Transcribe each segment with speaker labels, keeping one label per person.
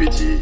Speaker 1: lui
Speaker 2: dis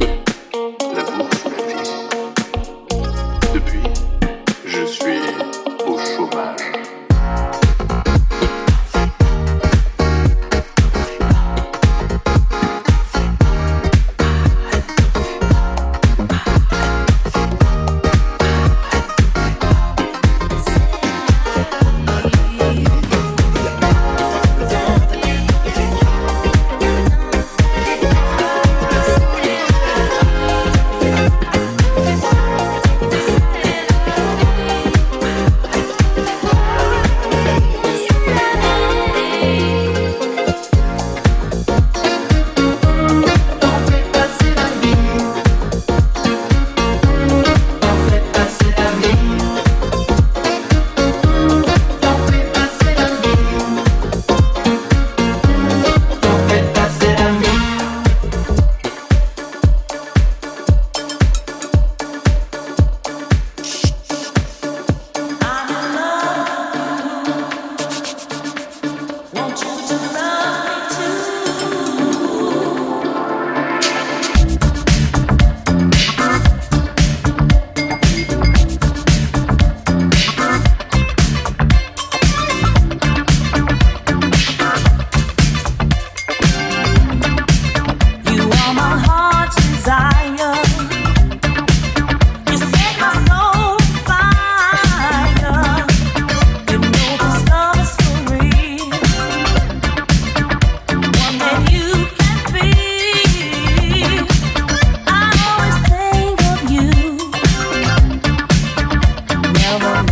Speaker 2: someone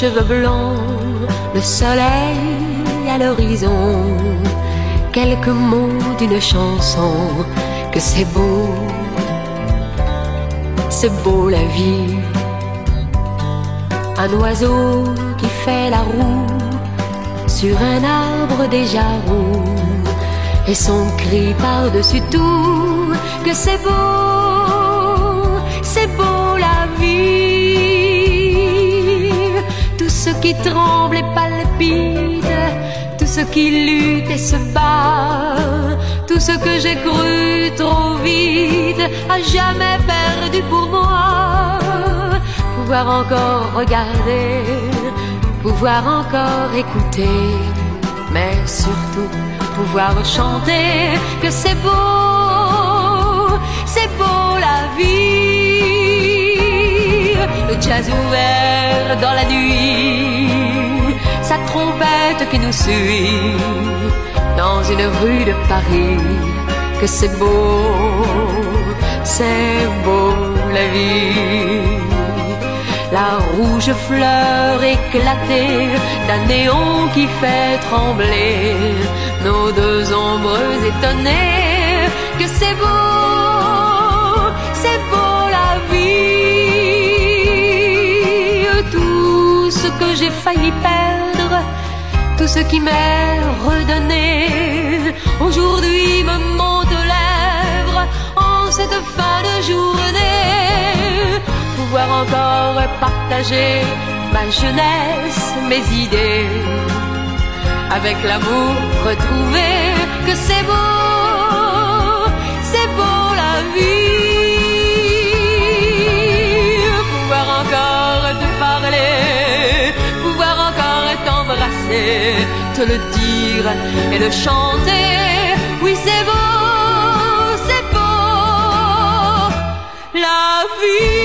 Speaker 2: cheveux blonds, le soleil à l'horizon, quelques mots d'une chanson, que c'est beau, c'est beau la vie. Un oiseau qui fait la roue sur un arbre déjà roux, et son cri par-dessus tout, que c'est beau, qui tremble et palpite, tout ce qui lutte et se bat, tout ce que j'ai cru trop vite, a jamais perdu pour moi. Pouvoir encore regarder, pouvoir encore écouter, mais surtout pouvoir chanter que c'est beau, c'est beau la vie. Le jazz ouvert dans la nuit, sa trompette qui nous suit dans une rue de Paris. Que c'est beau, c'est beau la vie. La rouge fleur éclatée d'un néon qui fait trembler nos deux ombres étonnées. Que c'est beau, c'est beau la vie. Tout ce que j'ai failli perdre, tout ce qui m'est redonné, aujourd'hui me monte aux lèvres en cette fin de journée. Pouvoir encore partager ma jeunesse, mes idées, avec l'amour retrouvé, que c'est beau, te le dire et le chanter. Oui, c'est beau, c'est beau, la vie.